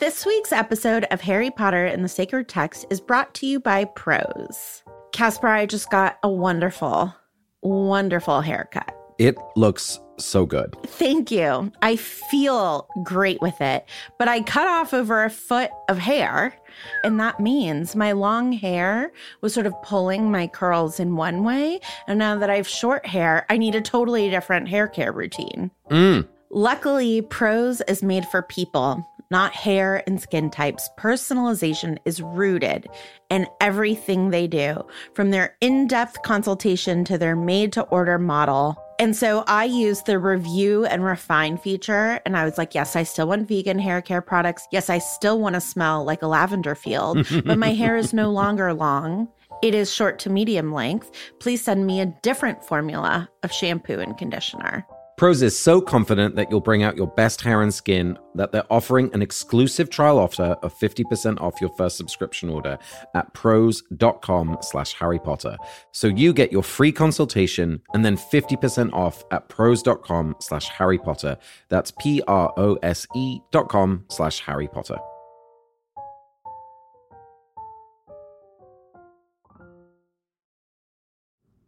This week's episode of Harry Potter and the Sacred Text is brought to you by Prose. Casper, I just got a wonderful, wonderful haircut. It looks so good. Thank you. I feel great with it, but I cut off over a foot of hair, and that means my long hair was sort of pulling my curls in one way. And now that I have short hair, I need a totally different hair care routine. Mm. Luckily, Prose is made for people not hair and skin types. Personalization is rooted in everything they do, from their in depth consultation to their made to order model. And so I used the review and refine feature, and I was like, yes, I still want vegan hair care products. Yes, I still want to smell like a lavender field, but my hair is no longer long. It is short to medium length. Please send me a different formula of shampoo and conditioner. Prose is so confident that you'll bring out your best hair and skin that they're offering an exclusive trial offer of 50% off your first subscription order at prose.com slash Harry Potter. So you get your free consultation and then 50% off at prose.com slash Harry Potter. That's P-R-O-S-E dot com slash Harry Potter.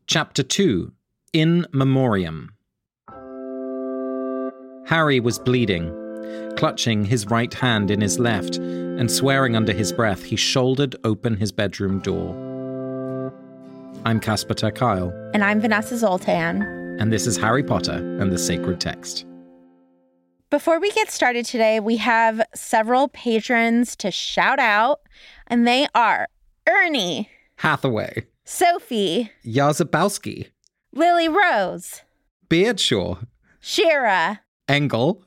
Chapter 2 In Memoriam Harry was bleeding. Clutching his right hand in his left and swearing under his breath, he shouldered open his bedroom door. I'm Casper ter Kuile. And I'm Vanessa Zoltan. And this is Harry Potter and the Sacred Text. Before we get started today, we have several patrons to shout out, and they are Ernie, Hathaway, Sophie, Yazabowski, Lily Rose, Beardshaw, Shira, Engel,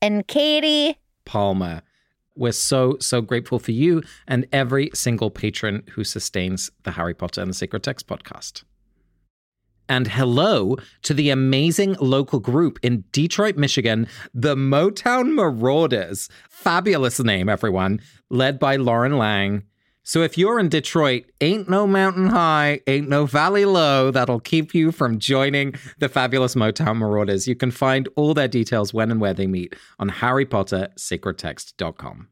and Katie Palmer. We're so, so grateful for you and every single patron who sustains the Harry Potter and the Sacred Text podcast. And hello to the amazing local group in Detroit, Michigan, the Motown Marauders. Fabulous name, everyone, led by Lauren Lang. So if you're in Detroit, ain't no mountain high, ain't no valley low that'll keep you from joining the fabulous Motown Marauders. You can find all their details when and where they meet on harrypottersacredtext.com.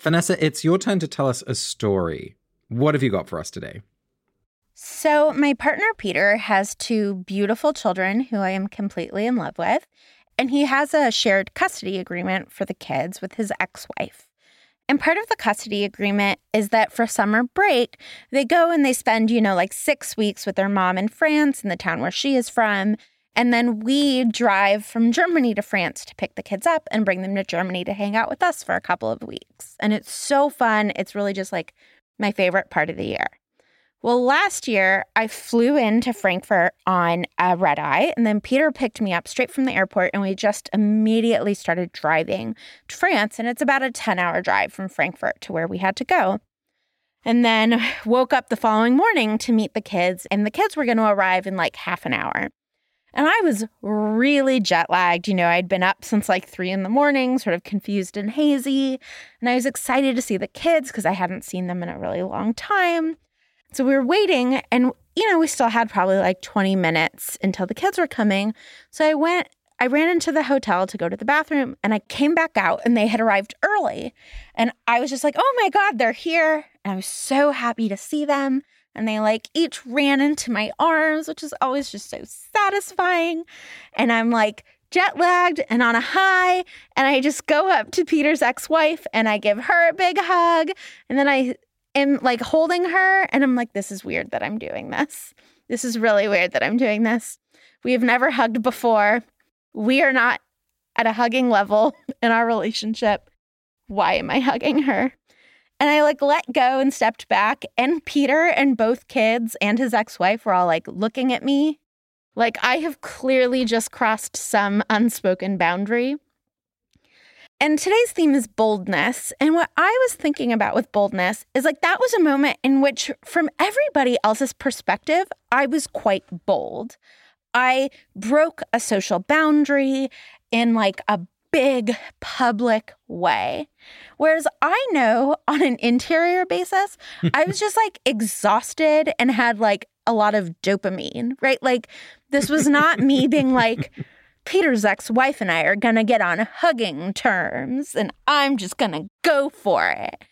Vanessa, it's your turn to tell us a story. What have you got for us today? So, my partner Peter has two beautiful children who I am completely in love with, and he has a shared custody agreement for the kids with his ex wife. And part of the custody agreement is that for summer break, they go and they spend, you know, like six weeks with their mom in France in the town where she is from. And then we drive from Germany to France to pick the kids up and bring them to Germany to hang out with us for a couple of weeks. And it's so fun. It's really just like my favorite part of the year. Well, last year I flew into Frankfurt on a red eye, and then Peter picked me up straight from the airport, and we just immediately started driving to France. And it's about a 10 hour drive from Frankfurt to where we had to go. And then woke up the following morning to meet the kids, and the kids were going to arrive in like half an hour. And I was really jet lagged. You know, I'd been up since like three in the morning, sort of confused and hazy. And I was excited to see the kids because I hadn't seen them in a really long time. So we were waiting, and you know, we still had probably like 20 minutes until the kids were coming. So I went I ran into the hotel to go to the bathroom and I came back out and they had arrived early. And I was just like, oh my God, they're here. And I was so happy to see them. And they like each ran into my arms, which is always just so satisfying. And I'm like jet lagged and on a high. And I just go up to Peter's ex wife and I give her a big hug. And then I am like holding her. And I'm like, this is weird that I'm doing this. This is really weird that I'm doing this. We have never hugged before. We are not at a hugging level in our relationship. Why am I hugging her? And I like let go and stepped back. And Peter and both kids and his ex wife were all like looking at me like I have clearly just crossed some unspoken boundary. And today's theme is boldness. And what I was thinking about with boldness is like that was a moment in which, from everybody else's perspective, I was quite bold. I broke a social boundary in like a big public way. Whereas I know on an interior basis, I was just like exhausted and had like a lot of dopamine, right? Like this was not me being like, Peter's ex wife and I are to get on hugging terms and I'm just to go for it.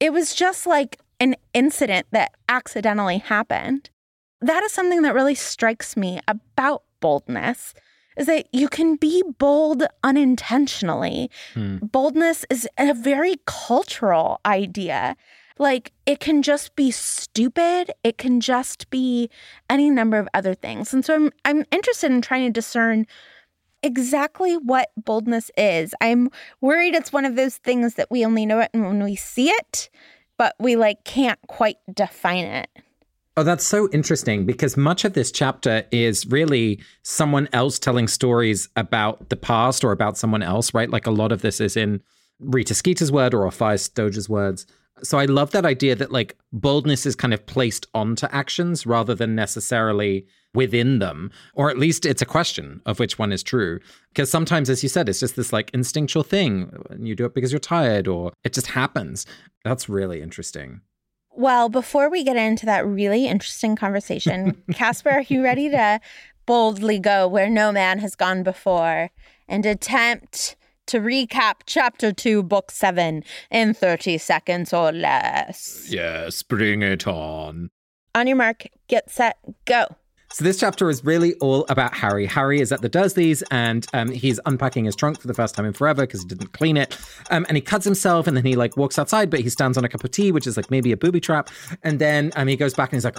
It was just like an incident that accidentally happened. That is something that really strikes me about boldness is that you can be bold unintentionally. Hmm. Boldness is a very cultural idea. Like it can just be stupid. It can just be any number of other things. And so I'm I'm interested in trying to discern exactly what boldness is. I'm worried it's one of those things that we only know it when we see it, but we like can't quite define it. Oh, that's so interesting because much of this chapter is really someone else telling stories about the past or about someone else, right? Like a lot of this is in Rita Skeeter's word or Elphias Doge's words. So I love that idea that like boldness is kind of placed onto actions rather than necessarily within them, or at least it's a question of which one is true. Because sometimes, as you said, it's just this like instinctual thing. And you do it because you're tired or it just happens. That's really interesting. Well, before we get into that really interesting conversation, Casper, are you ready to boldly go where no man has gone before and attempt to recap chapter 2, book 7 in 30 seconds or less. Yes, bring it on. On your mark, get set, go. So this chapter is really all about Harry. Harry is at the Dursleys and um, he's unpacking his trunk for the first time in forever because he didn't clean it. Um, and he cuts himself and then he like walks outside, but he stands on a cup of tea, which is like maybe a booby trap. And then um, he goes back and he's like,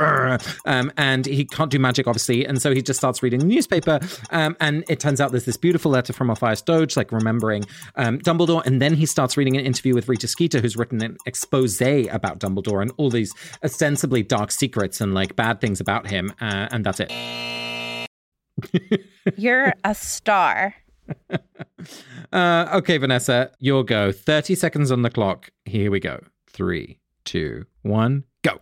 um, and he can't do magic, obviously. And so he just starts reading the newspaper. Um, and it turns out there's this beautiful letter from Elphias Doge, like remembering um, Dumbledore. And then he starts reading an interview with Rita Skeeter, who's written an expose about Dumbledore and all these ostensibly dark secrets and like bad things about him. Uh, and that's it. You're a star. uh, okay, Vanessa, your go. 30 seconds on the clock. Here we go. Three, two, one, go.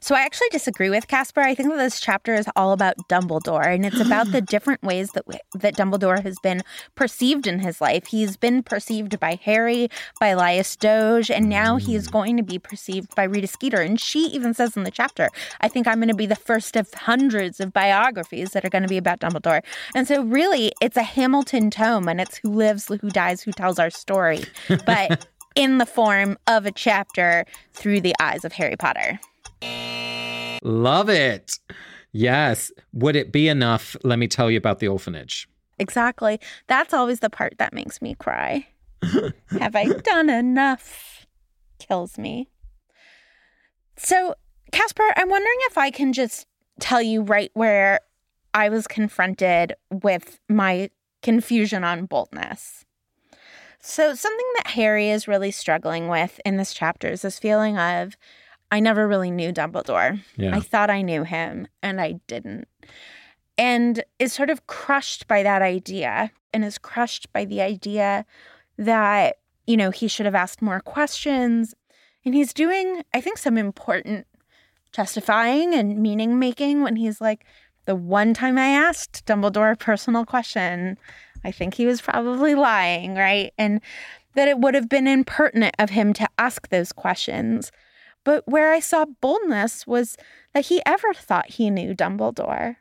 So I actually disagree with Casper. I think that this chapter is all about Dumbledore, and it's about the different ways that that Dumbledore has been perceived in his life. He's been perceived by Harry, by Elphias Doge, and now he is mm. going to be perceived by Rita Skeeter. And she even says in the chapter, "I think I'm going to be the first of hundreds of biographies that are going to be about Dumbledore." And so, really, it's a Hamilton tome, and it's who lives, who dies, who tells our story, but in the form of a chapter through the eyes of Harry Potter. Love it. Yes. Would it be enough? Let me tell you about the orphanage. Exactly. That's always the part that makes me cry. Have I done enough? Kills me. So, Casper, I'm wondering if I can just tell you right where I was confronted with my confusion on boldness. So, something that Harry is really struggling with in this chapter is this feeling of I never really knew Dumbledore. Yeah. I thought I knew him and I didn't. And is sort of crushed by that idea and is crushed by the idea that, you know, he should have asked more questions. And he's doing, I think, some important testifying and meaning making when he's like, the one time I asked Dumbledore a personal question, I think he was probably lying, right? And that it would have been impertinent of him to ask those questions. But where I saw boldness was that he ever thought he knew Dumbledore.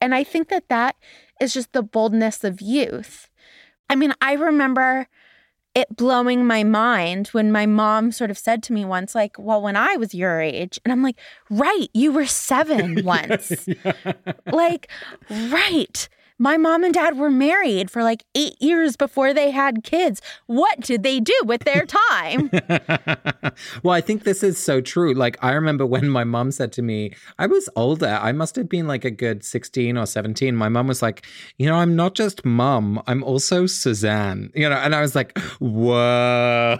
And I think that that is just the boldness of youth. I mean, I remember it blowing my mind when my mom sort of said to me once, like, well, when I was your age, and I'm like, right, you were seven once. like, right. My mom and dad were married for like eight years before they had kids. What did they do with their time? well, I think this is so true. Like, I remember when my mom said to me, I was older. I must have been like a good 16 or 17. My mom was like, You know, I'm not just mom, I'm also Suzanne. You know, and I was like, Whoa.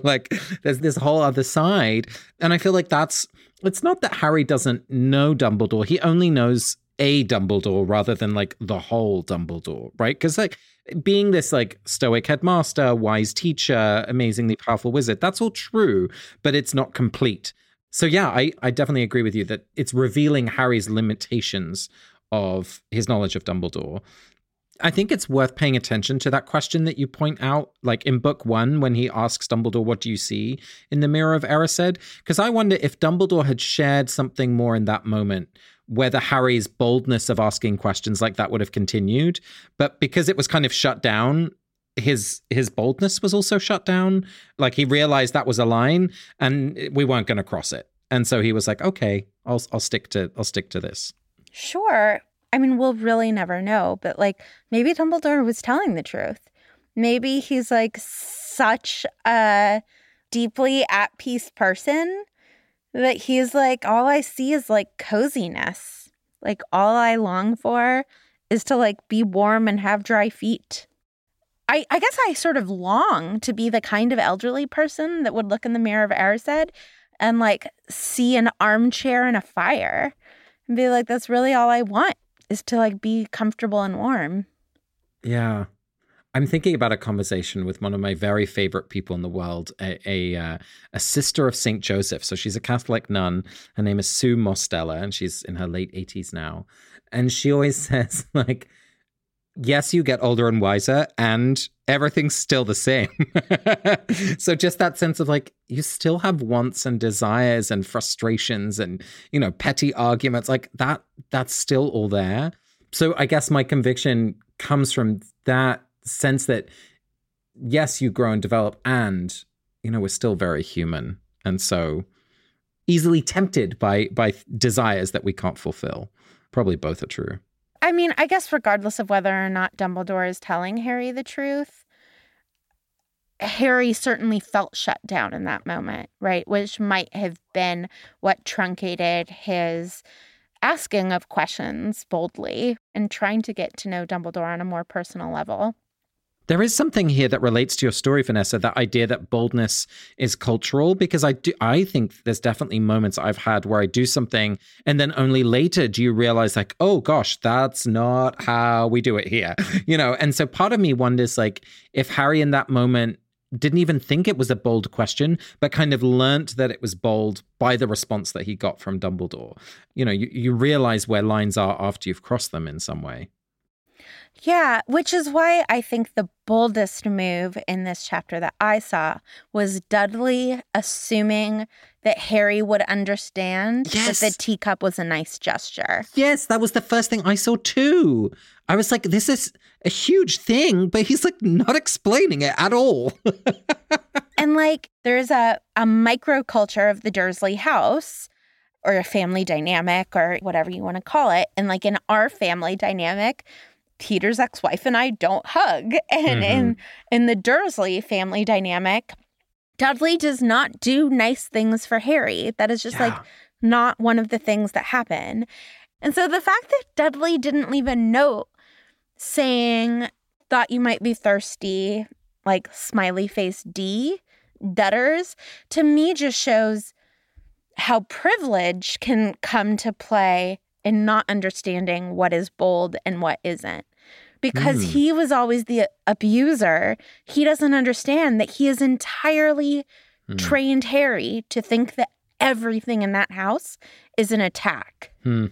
like, there's this whole other side. And I feel like that's. It's not that Harry doesn't know Dumbledore. He only knows a Dumbledore rather than like the whole Dumbledore, right? Because like being this like stoic headmaster, wise teacher, amazingly powerful wizard, that's all true, but it's not complete. So yeah, I, I definitely agree with you that it's revealing Harry's limitations of his knowledge of Dumbledore. I think it's worth paying attention to that question that you point out, like in book one, when he asks Dumbledore, What do you see in the mirror of Erised? Because I wonder if Dumbledore had shared something more in that moment whether Harry's boldness of asking questions like that would have continued. But because it was kind of shut down, his his boldness was also shut down. Like he realized that was a line, and we weren't going to cross it. And so he was like, "Okay, I'll I'll stick to I'll stick to this." Sure. I mean, we'll really never know, but like maybe Dumbledore was telling the truth. Maybe he's like such a deeply at peace person that he's like, all I see is like coziness. Like all I long for is to like be warm and have dry feet. I, I guess I sort of long to be the kind of elderly person that would look in the mirror of Erised and like see an armchair and a fire and be like, that's really all I want is to like be comfortable and warm. Yeah. I'm thinking about a conversation with one of my very favorite people in the world, a a, uh, a sister of Saint Joseph. So she's a Catholic nun. Her name is Sue Mostella, and she's in her late 80s now. And she always says, like, yes, you get older and wiser, and everything's still the same. so just that sense of like, you still have wants and desires and frustrations and, you know, petty arguments, like that, that's still all there. So I guess my conviction comes from that sense that yes, you grow and develop, and you know we're still very human, and so easily tempted by by desires that we can't fulfill. Probably both are true. I mean, I guess regardless of whether or not Dumbledore is telling Harry the truth, Harry certainly felt shut down in that moment, right? Which might have been what truncated his asking of questions boldly and trying to get to know Dumbledore on a more personal level. There is something here that relates to your story, Vanessa, that idea that boldness is cultural, because I do I think there's definitely moments I've had where I do something and then only later do you realize like, oh gosh, that's not how we do it here. You know, and so part of me wonders like if Harry in that moment didn't even think it was a bold question, but kind of learnt that it was bold by the response that he got from Dumbledore. You know, you, you realize where lines are after you've crossed them in some way. Yeah, which is why I think the boldest move in this chapter that I saw was Dudley assuming that Harry would understand yes. that the teacup was a nice gesture. Yes, that was the first thing I saw too. I was like, this is a huge thing, but he's like not explaining it at all. and like, there's a, a microculture of the Dursley house or a family dynamic or whatever you want to call it. And like in our family dynamic, Peter's ex-wife and I don't hug. And mm-hmm. in in the Dursley family dynamic, Dudley does not do nice things for Harry. That is just yeah. like not one of the things that happen. And so the fact that Dudley didn't leave a note saying, thought you might be thirsty, like smiley face D, Dudders, to me just shows how privilege can come to play in not understanding what is bold and what isn't. Because mm. he was always the abuser, he doesn't understand that he has entirely mm. trained Harry to think that everything in that house is an attack. Hmm.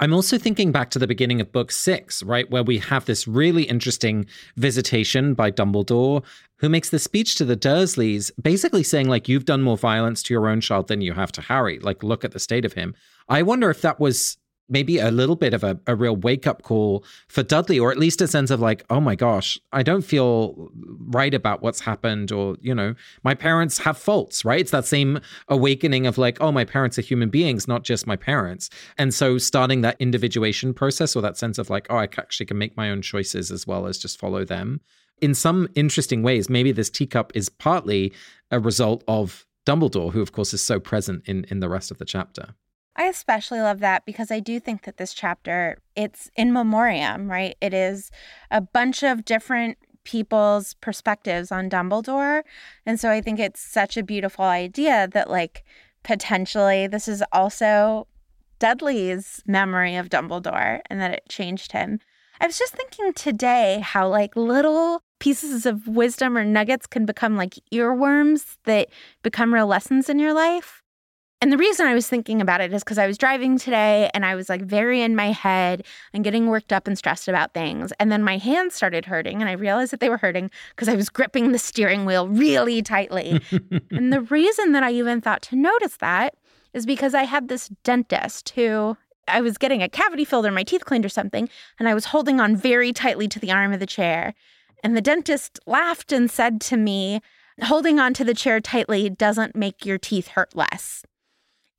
I'm also thinking back to the beginning of book six, right, where we have this really interesting visitation by Dumbledore, who makes the speech to the Dursleys, basically saying, like, you've done more violence to your own child than you have to Harry. Like, look at the state of him. I wonder if that was maybe a little bit of a, a real wake up call for Dudley, or at least a sense of like, oh my gosh, I don't feel right about what's happened, or, you know, my parents have faults, right? It's that same awakening of like, oh, my parents are human beings, not just my parents. And so starting that individuation process or that sense of like, oh, I actually can make my own choices as well as just follow them. In some interesting ways, maybe this teacup is partly a result of Dumbledore, who, of course, is so present in, in the rest of the chapter. I especially love that because I do think that this chapter, it's in memoriam, right? It is a bunch of different people's perspectives on Dumbledore. And so I think it's such a beautiful idea that, like, potentially this is also Dudley's memory of Dumbledore and that it changed him. I was just thinking today how, like, little pieces of wisdom or nuggets can become like earworms that become real lessons in your life. And the reason I was thinking about it is because I was driving today and I was like very in my head and getting worked up and stressed about things. And then my hands started hurting and I realized that they were hurting because I was gripping the steering wheel really tightly. and the reason that I even thought to notice that is because I had this dentist who I was getting a cavity filled or my teeth cleaned or something, and I was holding on very tightly to the arm of the chair. And the dentist laughed and said to me, Holding on to the chair tightly doesn't make your teeth hurt less.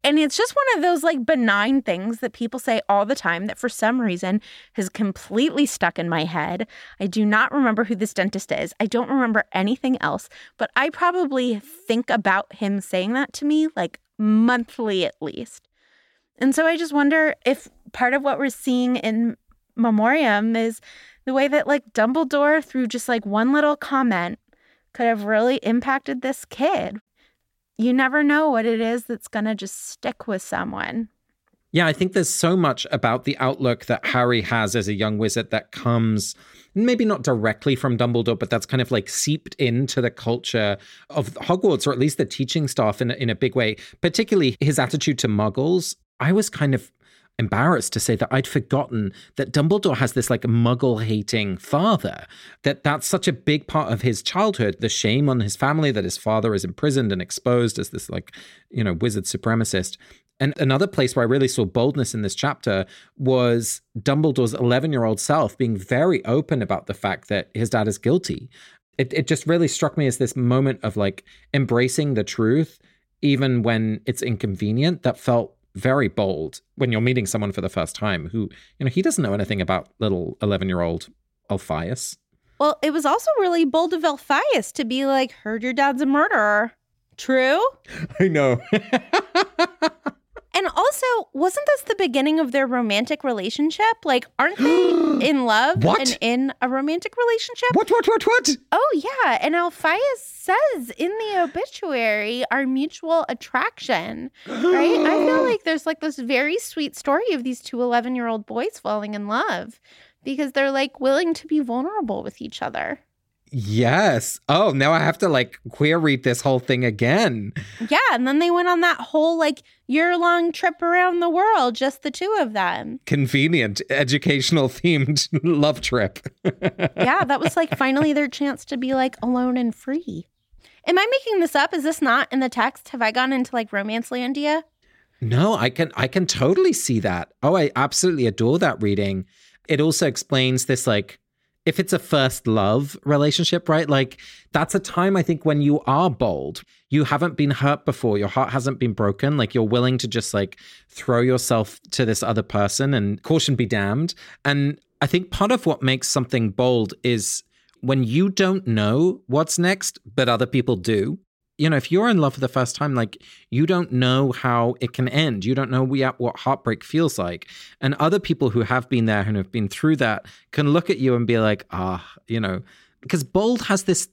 And it's just one of those like benign things that people say all the time that for some reason has completely stuck in my head. I do not remember who this dentist is. I don't remember anything else, but I probably think about him saying that to me like monthly at least. And so I just wonder if part of what we're seeing in Memoriam is the way that like Dumbledore through just like one little comment could have really impacted this kid you never know what it is that's going to just stick with someone. Yeah, I think there's so much about the outlook that Harry has as a young wizard that comes maybe not directly from Dumbledore, but that's kind of like seeped into the culture of Hogwarts, or at least the teaching staff in, in a big way, particularly his attitude to muggles. I was kind of embarrassed to say that I'd forgotten that Dumbledore has this like muggle hating father, that that's such a big part of his childhood, the shame on his family that his father is imprisoned and exposed as this like, you know, wizard supremacist. And another place where I really saw boldness in this chapter was Dumbledore's 11 year old self being very open about the fact that his dad is guilty. It, it just really struck me as this moment of like embracing the truth, even when it's inconvenient, that felt very bold when you're meeting someone for the first time who, you know, he doesn't know anything about little 11 year old Elphias. Well, it was also really bold of Elphias to be like, heard your dad's a murderer. True? I know. And also, wasn't this the beginning of their romantic relationship? Like, aren't they in love what? and in a romantic relationship? What, what, what, what? Oh, yeah. And Elphias says in the obituary, our mutual attraction, right? I feel like there's like this very sweet story of these two 11 year old boys falling in love because they're like willing to be vulnerable with each other. Yes. Oh, now I have to like queer read this whole thing again. Yeah. And then they went on that whole like year long trip around the world, just the two of them. Convenient, educational themed love trip. yeah. That was like finally their chance to be like alone and free. Am I making this up? Is this not in the text? Have I gone into like romance landia? No, I can I can totally see that. Oh, I absolutely adore that reading. It also explains this like if it's a first love relationship, right? Like that's a time I think when you are bold. You haven't been hurt before. Your heart hasn't been broken. Like you're willing to just like throw yourself to this other person and caution be damned. And I think part of what makes something bold is when you don't know what's next, but other people do you know, if you're in love for the first time, like you don't know how it can end. You don't know what heartbreak feels like. And other people who have been there and have been through that can look at you and be like, ah, you know, because bold has this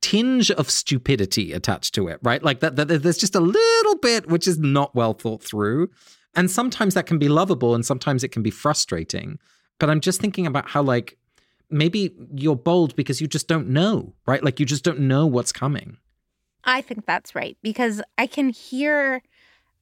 tinge of stupidity attached to it, right? Like that, that there's just a little bit which is not well thought through. And sometimes that can be lovable and sometimes it can be frustrating. But I'm just thinking about how, like, maybe you're bold because you just don't know, right? Like you just don't know what's coming. I think that's right because I can hear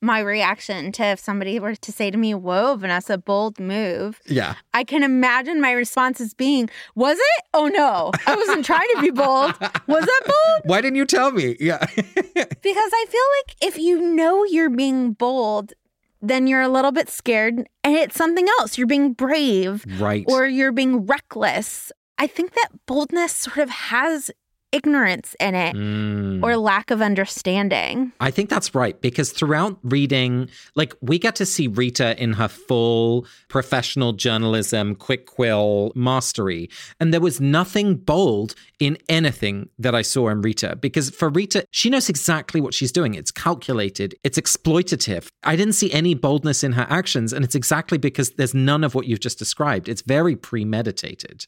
my reaction to if somebody were to say to me, Whoa, Vanessa, bold move. Yeah. I can imagine my response as being, Was it? Oh no, I wasn't trying to be bold. Was that bold? Why didn't you tell me? Yeah. because I feel like if you know you're being bold, then you're a little bit scared and it's something else. You're being brave. Right. Or you're being reckless. I think that boldness sort of has ignorance in it Mm. or lack of understanding. I think that's right because throughout reading, like we get to see Rita in her full professional journalism, quick quill mastery. And there was nothing bold in anything that I saw in Rita because for Rita, she knows exactly what she's doing. It's calculated, it's exploitative. I didn't see any boldness in her actions. And it's exactly because there's none of what you've just described. It's very premeditated.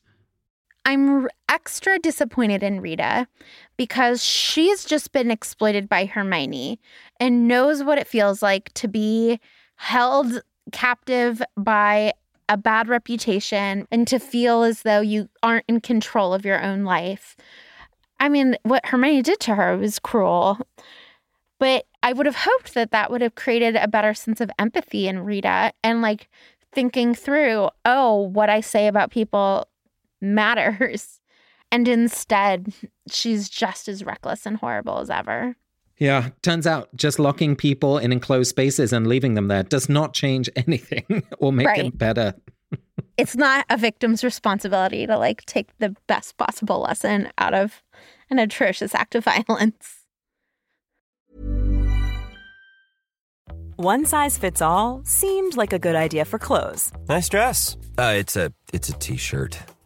I'm extra disappointed in Rita because she's just been exploited by Hermione and knows what it feels like to be held captive by a bad reputation and to feel as though you aren't in control of your own life. I mean, what Hermione did to her was cruel. But I would have hoped that that would have created a better sense of empathy in Rita and like thinking through, oh, what I say about people matters. And instead, she's just as reckless and horrible as ever. Yeah, turns out just locking people in enclosed spaces and leaving them there does not change anything or make Right. it better. It's not a victim's responsibility to like take the best possible lesson out of an atrocious act of violence. One size fits all seemed like a good idea for clothes Nice dress. Uh, it's a it's a t-shirt.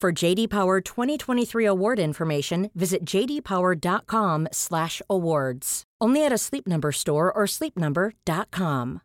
For JD Power 2023 award information, visit jdpower.com/awards. Only at a Sleep Number store or sleepnumber.com.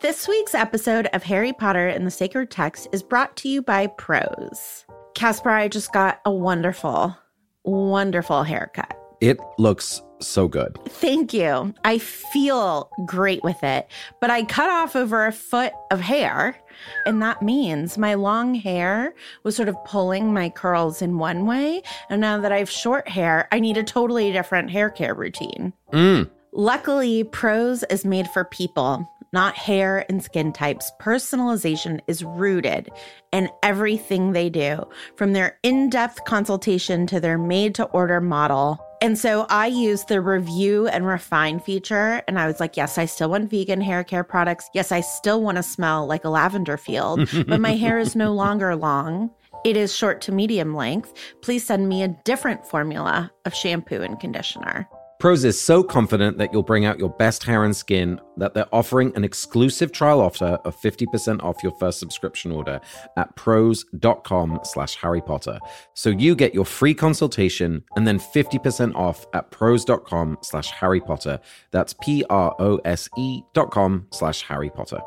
This week's episode of Harry Potter and the Sacred Text is brought to you by Prose. Casper, I just got a wonderful, wonderful haircut. It looks so good. Thank you. I feel great with it, but I cut off over a foot of hair, and that means my long hair was sort of pulling my curls in one way. And now that I have short hair, I need a totally different hair care routine. Mm. Luckily, Prose is made for people, not hair and skin types. Personalization is rooted in everything they do, from their in depth consultation to their made to order model. And so I used the review and refine feature, and I was like, yes, I still want vegan hair care products. Yes, I still want to smell like a lavender field, but my hair is no longer long. It is short to medium length. Please send me a different formula of shampoo and conditioner. Prose is so confident that you'll bring out your best hair and skin that they're offering an exclusive trial offer of 50% off your first subscription order at prose.com slash Harry Potter. So you get your free consultation and then 50% off at prose.com slash Harry Potter. That's P-R-O-S-E dot com slash Harry Potter.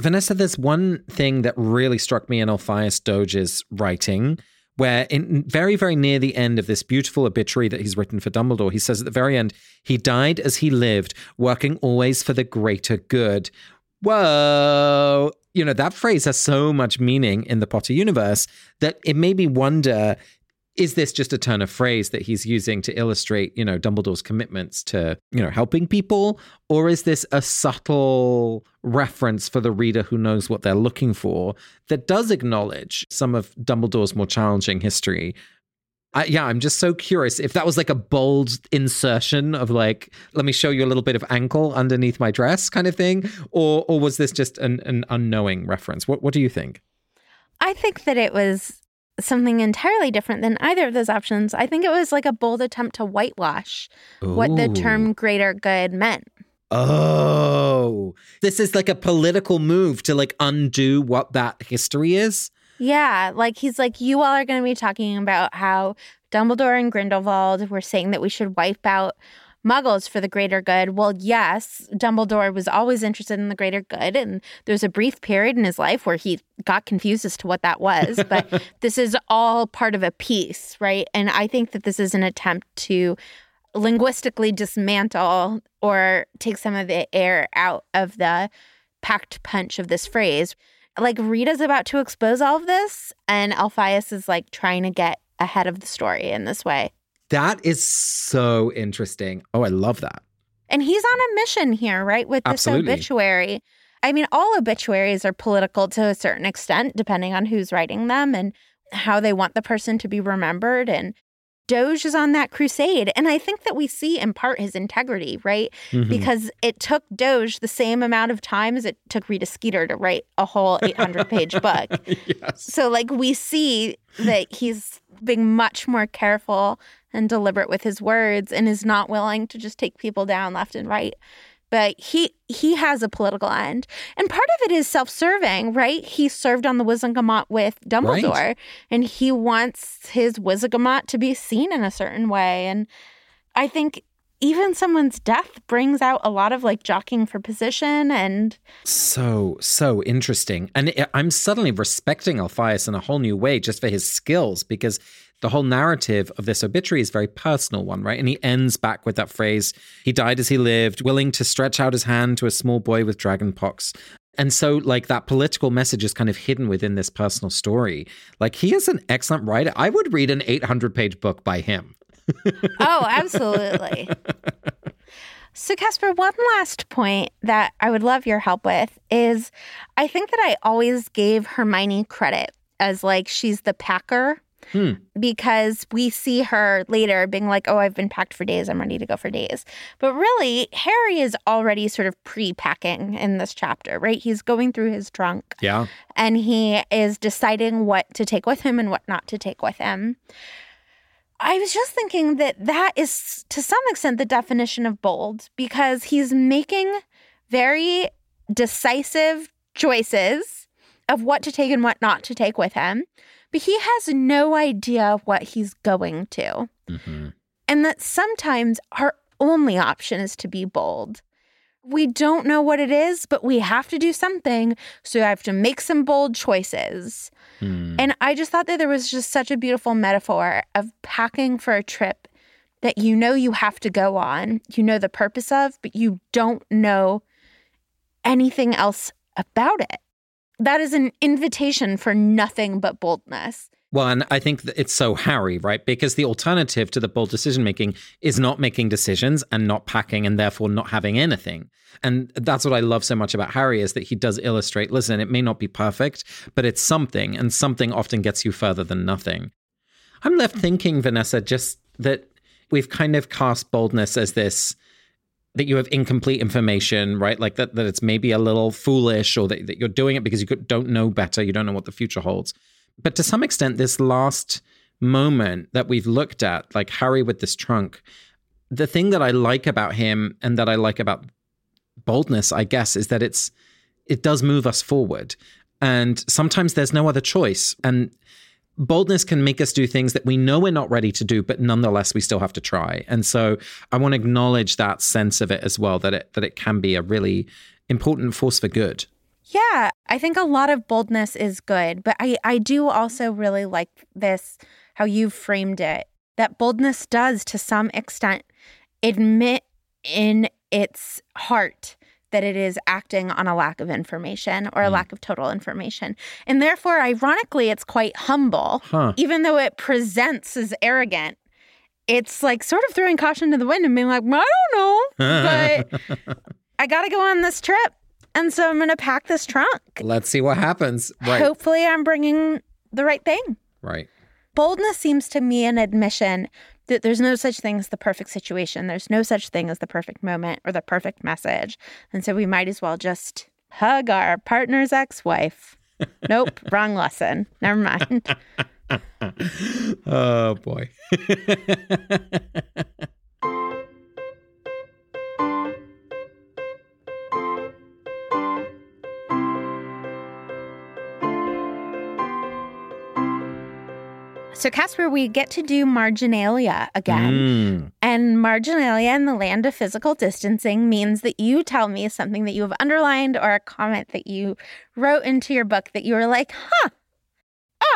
Vanessa, there's one thing that really struck me in Elphias Doge's writing, where in very, very near the end of this beautiful obituary that he's written for Dumbledore, he says at the very end, he died as he lived, working always for the greater good. Whoa. You know, that phrase has so much meaning in the Potter universe that it made me wonder is this just a turn of phrase that he's using to illustrate, you know, Dumbledore's commitments to, you know, helping people? Or is this a subtle reference for the reader who knows what they're looking for that does acknowledge some of Dumbledore's more challenging history? I, yeah, I'm just so curious if that was like a bold insertion of like, let me show you a little bit of ankle underneath my dress kind of thing, or or was this just an, an unknowing reference? What what do you think? I think that it was something entirely different than either of those options. I think it was like a bold attempt to whitewash what the term greater good meant. Oh, this is like a political move to like undo what that history is. Yeah, like he's like, you all are going to be talking about how Dumbledore and Grindelwald were saying that we should wipe out muggles for the greater good. Well, yes, Dumbledore was always interested in the greater good. And there's a brief period in his life where he got confused as to what that was. But this is all part of a piece, right? And I think that this is an attempt to linguistically dismantle or take some of the air out of the packed punch of this phrase. Like Rita's about to expose all of this, and Elphias is like trying to get ahead of the story in this way. That is so interesting. Oh, I love that. And he's on a mission here, right? With this Absolutely. obituary. I mean, all obituaries are political to a certain extent, depending on who's writing them and how they want the person to be remembered. And Doge is on that crusade. And I think that we see in part his integrity, right? Mhm. Because it took Doge the same amount of time as it took Rita Skeeter to write a whole 800 page book. yes. So, like, we see that he's being much more careful and deliberate with his words and is not willing to just take people down left and right. But he he has a political end, and part of it is self-serving, right? He served on the Wizengamot with Dumbledore, Right. and he wants his Wizengamot to be seen in a certain way. And I think even someone's death brings out a lot of like jockeying for position and So, so interesting. And I'm suddenly respecting Elphias in a whole new way just for his skills because the whole narrative of this obituary is very personal one, right? And he ends back with that phrase he died as he lived, willing to stretch out his hand to a small boy with dragonpox. And so, like, that political message is kind of hidden within this personal story. Like, he is an excellent writer. I would read an 800 page book by him. Oh, absolutely. so, Casper, one last point that I would love your help with is I think that I always gave Hermione credit as like she's the packer Hmm. because we see her later being like, oh, I've been packed for days. I'm ready to go for days. But really, Harry is already sort of pre packing in this chapter, right? He's going through his trunk Yeah. and he is deciding what to take with him and what not to take with him. I was just thinking that that is to some extent the definition of bold because he's making very decisive choices of what to take and what not to take with him, but he has no idea what he's going to. hmm And that sometimes our only option is to be bold. We don't know what it is, but we have to do something. So I have to make some bold choices. Hmm. And I just thought that there was just such a beautiful metaphor of packing for a trip that you know you have to go on, you know the purpose of, but you don't know anything else about it. That is an invitation for nothing but boldness. Well, and I think it's so Harry, right? Because the alternative to the bold decision making is not making decisions and not packing and therefore not having anything. And that's what I love so much about Harry is that he does illustrate listen, it may not be perfect, but it's something, and something often gets you further than nothing. I'm left thinking, Vanessa, just that we've kind of cast boldness as this that you have incomplete information, right? Like that, that it's maybe a little foolish or that, that you're doing it because you don't know better. You don't know what the future holds. But to some extent, this last moment that we've looked at, like Harry with this trunk, the thing that I like about him and that I like about boldness, I guess, is that it's it does move us forward. And sometimes there's no other choice. And boldness can make us do things that we know we're not ready to do, but nonetheless we still have to try. And so I want to acknowledge that sense of it as well, that it that it can be a really important force for good. Yeah, I think a lot of boldness is good, but I, I do also really like this, how you've framed it, that boldness does to some extent admit in its heart that it is acting on a lack of information or a mm. lack of total information. And therefore, ironically, it's quite humble, Huh. even though it presents as arrogant. It's like sort of throwing caution to the wind and being like, I don't know, but I got to go on this trip. And so I'm going to pack this trunk. Let's see what happens. Right. Hopefully, I'm bringing the right thing. Right. Boldness seems to me an admission that there's no such thing as the perfect situation. There's no such thing as the perfect moment or the perfect message. And so we might as well just hug our partner's ex wife. nope, wrong lesson. Never mind. Oh boy. So, Casper, we get to do marginalia again. Mm. And marginalia in the land of physical distancing means that you tell me something that you have underlined or a comment that you wrote into your book that you were like, huh,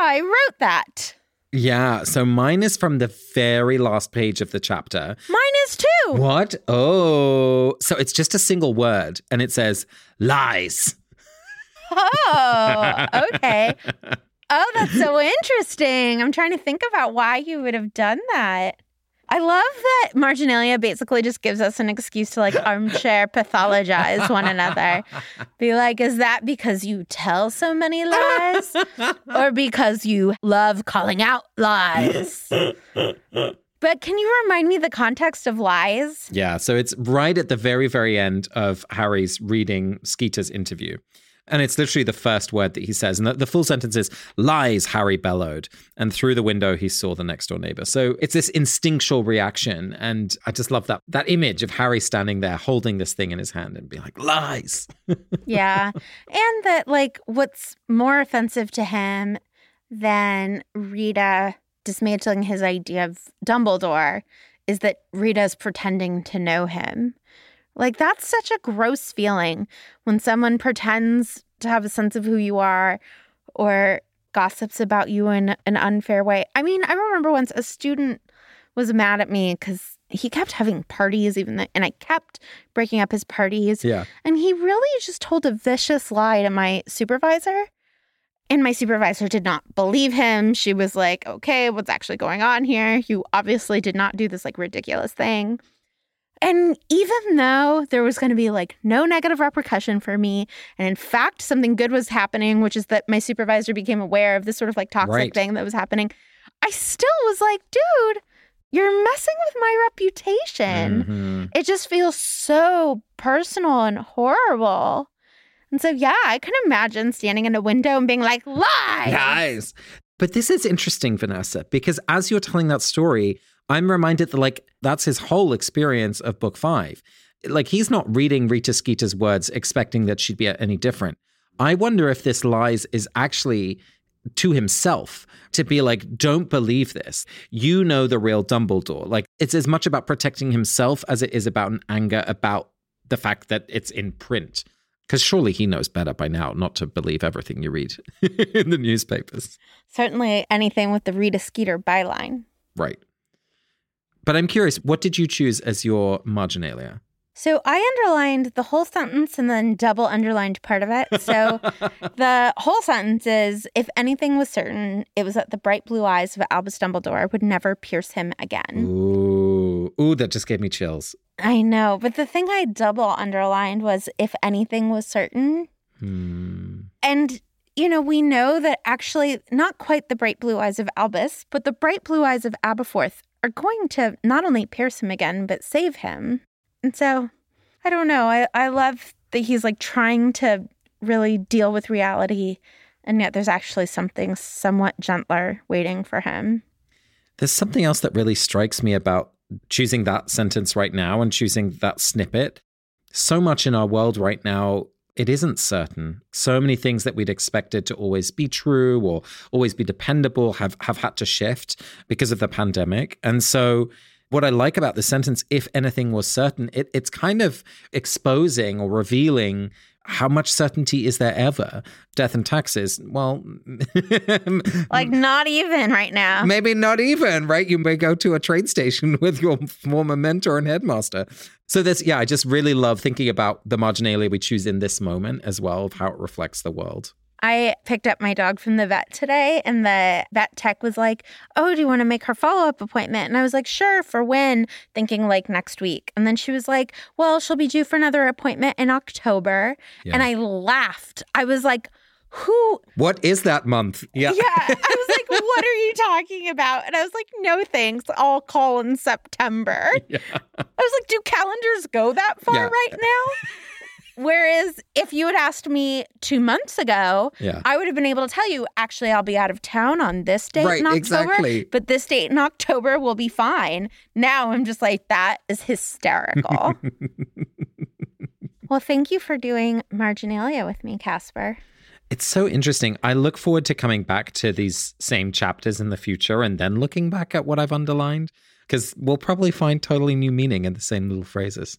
I wrote that. Yeah. So mine is from the very last page of the chapter. Mine is too. What? Oh. So it's just a single word and it says lies. Oh, okay. Oh, that's so interesting. I'm trying to think about why you would have done that. I love that marginalia basically just gives us an excuse to like armchair pathologize one another. Be like, is that because you tell so many lies or because you love calling out lies? But can you remind me the context of lies? Yeah. So it's right at the very, very end of Harry's reading Skeeter's interview. And it's literally the first word that he says. And the, the, full sentence is lies, Harry bellowed. And through the window, he saw the next door neighbor. So it's this instinctual reaction. And I just love that that image of Harry standing there holding this thing in his hand and being like, lies. yeah. And that, like, what's more offensive to him than Rita dismantling his idea of Dumbledore is that Rita's pretending to know him. Like, that's such a gross feeling when someone pretends to have a sense of who you are or gossips about you in an unfair way. I mean, I remember once a student was mad at me because he kept having parties, even though, and I kept breaking up his parties. Yeah. And he really just told a vicious lie to my supervisor. And my supervisor did not believe him. She was like, okay, what's actually going on here? You obviously did not do this like ridiculous thing. And even though there was going to be like no negative repercussion for me, and in fact, something good was happening, which is that my supervisor became aware of this sort of like toxic Right. thing that was happening, I still was like, dude, you're messing with my reputation. Mhm. It just feels so personal and horrible. And so, yeah, I can imagine standing in a window and being like, lie. Lies. But this is interesting, Vanessa, because as you're telling that story, I'm reminded that, like, that's his whole experience of book five. Like, he's not reading Rita Skeeter's words expecting that she'd be any different. I wonder if this lies is actually to himself to be like, don't believe this. You know the real Dumbledore. Like, it's as much about protecting himself as it is about an anger about the fact that it's in print. Because surely he knows better by now not to believe everything you read in the newspapers. Certainly anything with the Rita Skeeter byline. Right. But I'm curious, what did you choose as your marginalia? So I underlined the whole sentence and then double underlined part of it. So the whole sentence is if anything was certain, it was that the bright blue eyes of Albus Dumbledore would never pierce him again. Ooh, ooh, that just gave me chills. I know, but the thing I double underlined was if anything was certain. Hmm. And, you know, we know that actually not quite the bright blue eyes of Albus, but the bright blue eyes of Aberforth are going to not only pierce him again, but save him. And so, I don't know. I, I love that he's like trying to really deal with reality, and yet there's actually something somewhat gentler waiting for him. There's something else that really strikes me about choosing that sentence right now and choosing that snippet. So much in our world right now, it isn't certain. So many things that we'd expected to always be true or always be dependable have, have had to shift because of the pandemic. And so, what I like about the sentence, if anything was certain, it, it's kind of exposing or revealing how much certainty is there ever? Death and taxes. Well, Like, not even right now. Maybe not even, right? You may go to a train station with your former mentor and headmaster. So this, yeah, I just really love thinking about the marginalia we choose in this moment as well of how it reflects the world. I picked up my dog from the vet today, and the vet tech was like, Oh, do you want to make her follow up appointment? And I was like, Sure, for when? Thinking like next week. And then she was like, Well, she'll be due for another appointment in October. And I laughed. I was like, Who? What is that month? Yeah. Yeah. I was like, What are you talking about? And I was like, No thanks. I'll call in September. Yeah. I was like, Do calendars go that far Yeah. right now? Whereas if you had asked me two months ago, Yeah. I would have been able to tell you, actually, I'll be out of town on this date Right, in October. exactly. But this date in October will be fine. Now I'm just like, that is hysterical. well, thank you for doing Marginalia with me, Casper. It's so interesting. I look forward to coming back to these same chapters in the future and then looking back at what I've underlined because we'll probably find totally new meaning in the same little phrases.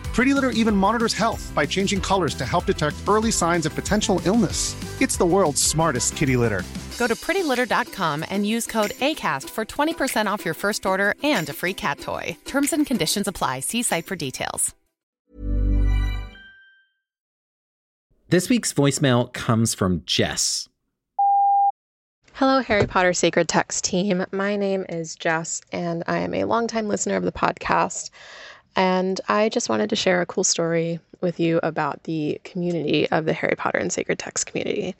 Pretty Litter even monitors health by changing colors to help detect early signs of potential illness. It's the world's smartest kitty litter. Go to prettylitter.com and use code ACAST for 20% off your first order and a free cat toy. Terms and conditions apply. See site for details. This week's voicemail comes from Jess. Hello, Harry Potter Sacred Text team. My name is Jess, and I am a longtime listener of the podcast. And I just wanted to share a cool story with you about the community of the Harry Potter and Sacred Text community.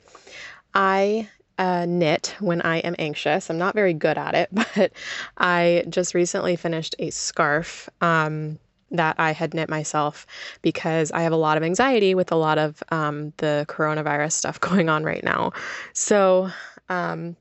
I uh, knit when I am anxious. I'm not very good at it, but I just recently finished a scarf um, that I had knit myself because I have a lot of anxiety with a lot of um, the coronavirus stuff going on right now. So, um,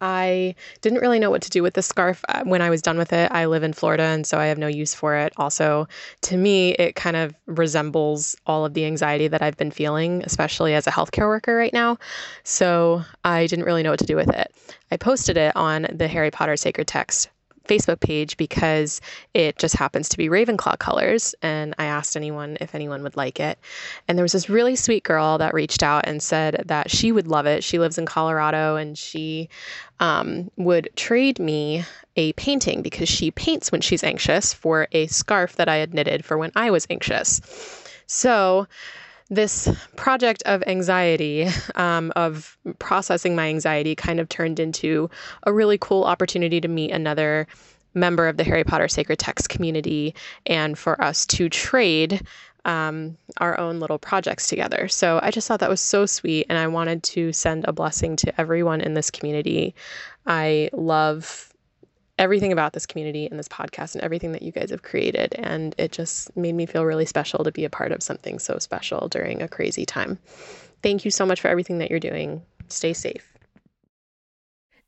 I didn't really know what to do with the scarf uh, when I was done with it. I live in Florida, and so I have no use for it. Also, to me, it kind of resembles all of the anxiety that I've been feeling, especially as a healthcare worker right now. So I didn't really know what to do with it. I posted it on the Harry Potter Sacred Text Facebook page because it just happens to be Ravenclaw colors. And I asked anyone if anyone would like it. And there was this really sweet girl that reached out and said that she would love it. She lives in Colorado and she um, would trade me a painting because she paints when she's anxious for a scarf that I had knitted for when I was anxious. So, this project of anxiety, um, of processing my anxiety, kind of turned into a really cool opportunity to meet another member of the Harry Potter Sacred Text community and for us to trade um, our own little projects together. So I just thought that was so sweet, and I wanted to send a blessing to everyone in this community. I love everything about this community and this podcast and everything that you guys have created. And it just made me feel really special to be a part of something so special during a crazy time. Thank you so much for everything that you're doing. Stay safe.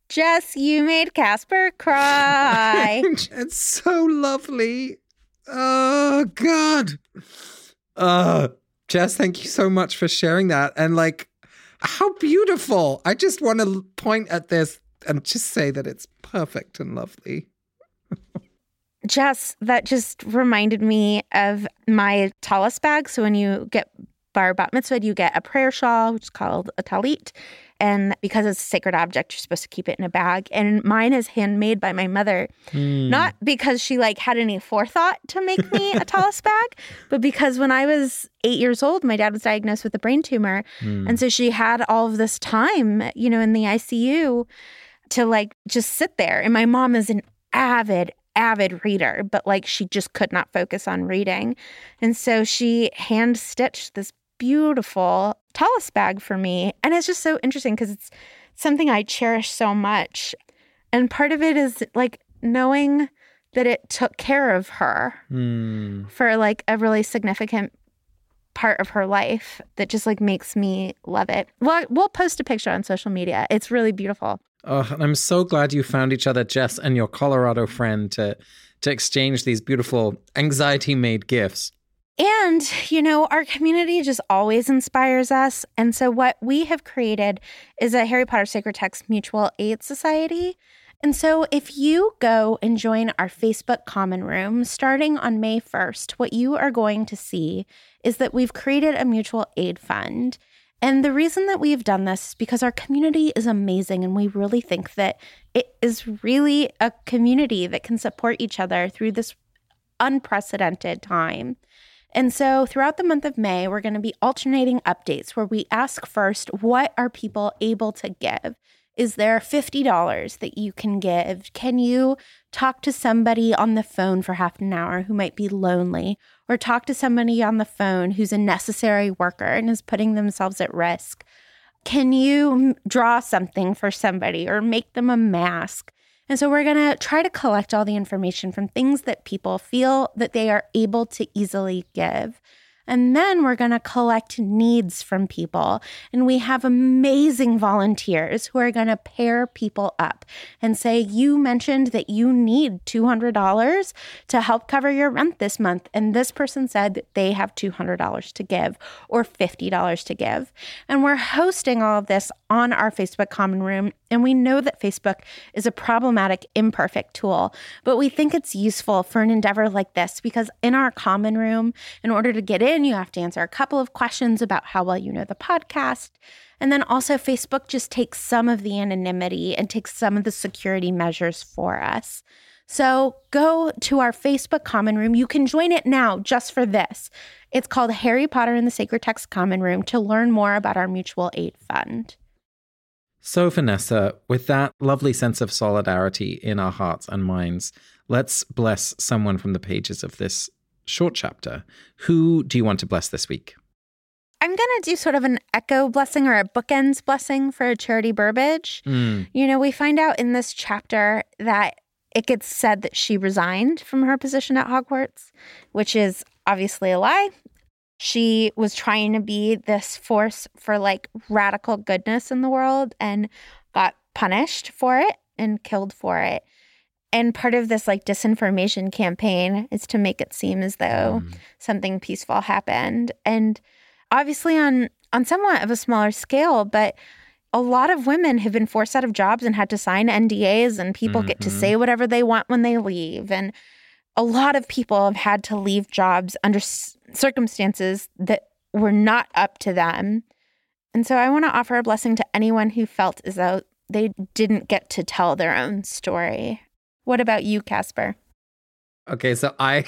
Jess, you made Casper cry. it's so lovely. Oh, God. Uh, Jess, thank you so much for sharing that. And like, how beautiful. I just want to point at this and just say that it's perfect and lovely. Jess, that just reminded me of my tallis bag. So when you get bar bat mitzvah, you get a prayer shawl, which is called a talit. And because it's a sacred object, you're supposed to keep it in a bag. And mine is handmade by my mother, mm. not because she like had any forethought to make me a tallis bag, but because when I was eight years old, my dad was diagnosed with a brain tumor. Mm. And so she had all of this time, you know, in the ICU to like just sit there. And my mom is an avid, avid reader, but like she just could not focus on reading. And so she hand stitched this beautiful tallis bag for me. And it's just so interesting because it's something I cherish so much. And part of it is like knowing that it took care of her mm. for like a really significant part of her life that just like makes me love it. Well, we'll post a picture on social media. It's really beautiful. Oh, and I'm so glad you found each other, Jess, and your Colorado friend to to exchange these beautiful anxiety made gifts. And, you know, our community just always inspires us. And so, what we have created is a Harry Potter Sacred Text Mutual Aid Society. And so, if you go and join our Facebook common room starting on May 1st, what you are going to see is that we've created a mutual aid fund. And the reason that we've done this is because our community is amazing. And we really think that it is really a community that can support each other through this unprecedented time. And so throughout the month of May, we're going to be alternating updates where we ask first, what are people able to give? Is there $50 that you can give? Can you talk to somebody on the phone for half an hour who might be lonely? Or talk to somebody on the phone who's a necessary worker and is putting themselves at risk? Can you draw something for somebody or make them a mask? And so we're going to try to collect all the information from things that people feel that they are able to easily give. And then we're going to collect needs from people. And we have amazing volunteers who are going to pair people up and say, You mentioned that you need $200 to help cover your rent this month. And this person said that they have $200 to give or $50 to give. And we're hosting all of this on our Facebook common room. And we know that Facebook is a problematic, imperfect tool, but we think it's useful for an endeavor like this because in our common room, in order to get in, you have to answer a couple of questions about how well you know the podcast. And then also, Facebook just takes some of the anonymity and takes some of the security measures for us. So go to our Facebook common room. You can join it now just for this. It's called Harry Potter and the Sacred Text Common Room to learn more about our mutual aid fund. So, Vanessa, with that lovely sense of solidarity in our hearts and minds, let's bless someone from the pages of this short chapter. Who do you want to bless this week? I'm going to do sort of an echo blessing or a bookends blessing for Charity Burbage. Mm. You know, we find out in this chapter that it gets said that she resigned from her position at Hogwarts, which is obviously a lie. She was trying to be this force for like radical goodness in the world and got punished for it and killed for it. And part of this like disinformation campaign is to make it seem as though mm. something peaceful happened. And obviously on on somewhat of a smaller scale, but a lot of women have been forced out of jobs and had to sign NDAs and people mm-hmm. get to mm-hmm. say whatever they want when they leave and a lot of people have had to leave jobs under circumstances that were not up to them. And so I want to offer a blessing to anyone who felt as though they didn't get to tell their own story. What about you, Casper? Okay, so I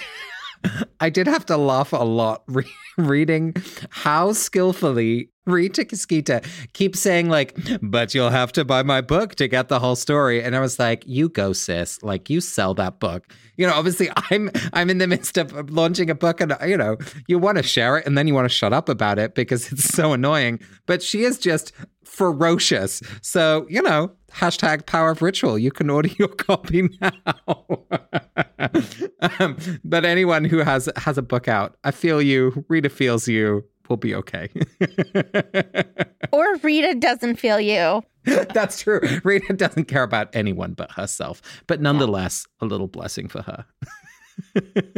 I did have to laugh a lot re- reading how skillfully Rita Skeeter keeps saying like, "But you'll have to buy my book to get the whole story," and I was like, "You go, sis! Like, you sell that book." You know, obviously, I'm I'm in the midst of launching a book, and you know, you want to share it, and then you want to shut up about it because it's so annoying. But she is just ferocious. So you know, hashtag power of ritual. You can order your copy now. um, but anyone who has has a book out, I feel you. Rita feels you we'll be okay. or Rita doesn't feel you. That's true. Rita doesn't care about anyone but herself, but nonetheless, yeah. a little blessing for her.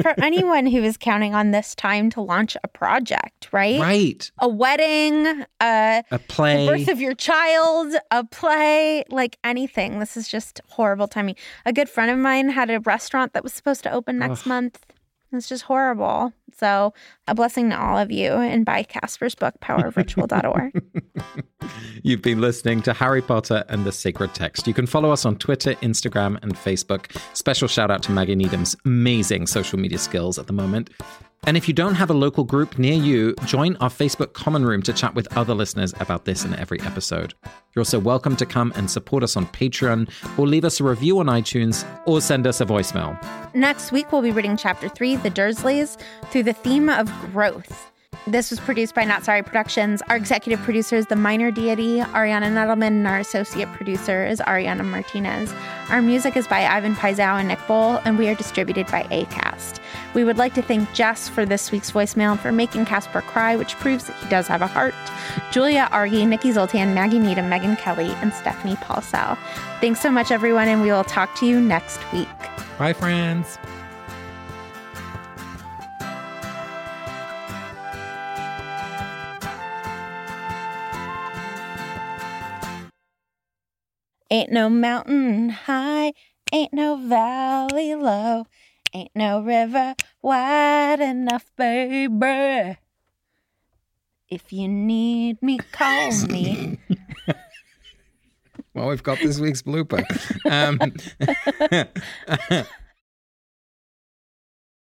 For anyone who is counting on this time to launch a project, right? Right. A wedding, a, a play, birth of your child, a play, like anything. This is just horrible timing. A good friend of mine had a restaurant that was supposed to open next Ugh. month. It's just horrible. So, a blessing to all of you and buy Casper's book, powerofritual.org. You've been listening to Harry Potter and the Sacred Text. You can follow us on Twitter, Instagram, and Facebook. Special shout out to Maggie Needham's amazing social media skills at the moment. And if you don't have a local group near you, join our Facebook common room to chat with other listeners about this in every episode. You're also welcome to come and support us on Patreon or leave us a review on iTunes or send us a voicemail. Next week, we'll be reading Chapter 3, The Dursleys, through the theme of growth. This was produced by Not Sorry Productions. Our executive producer is the minor deity, Ariana Nedelman, and our associate producer is Ariana Martinez. Our music is by Ivan Paisau and Nick Bowl, and we are distributed by ACAST. We would like to thank Jess for this week's voicemail for making Casper cry, which proves that he does have a heart. Julia Argy, Nikki Zoltan, Maggie Needham, Megan Kelly, and Stephanie Paulsell. Thanks so much, everyone, and we will talk to you next week. Bye, friends. Ain't no mountain high, ain't no valley low, ain't no river wide enough, baby. If you need me, call me. well, we've got this week's blooper. Um,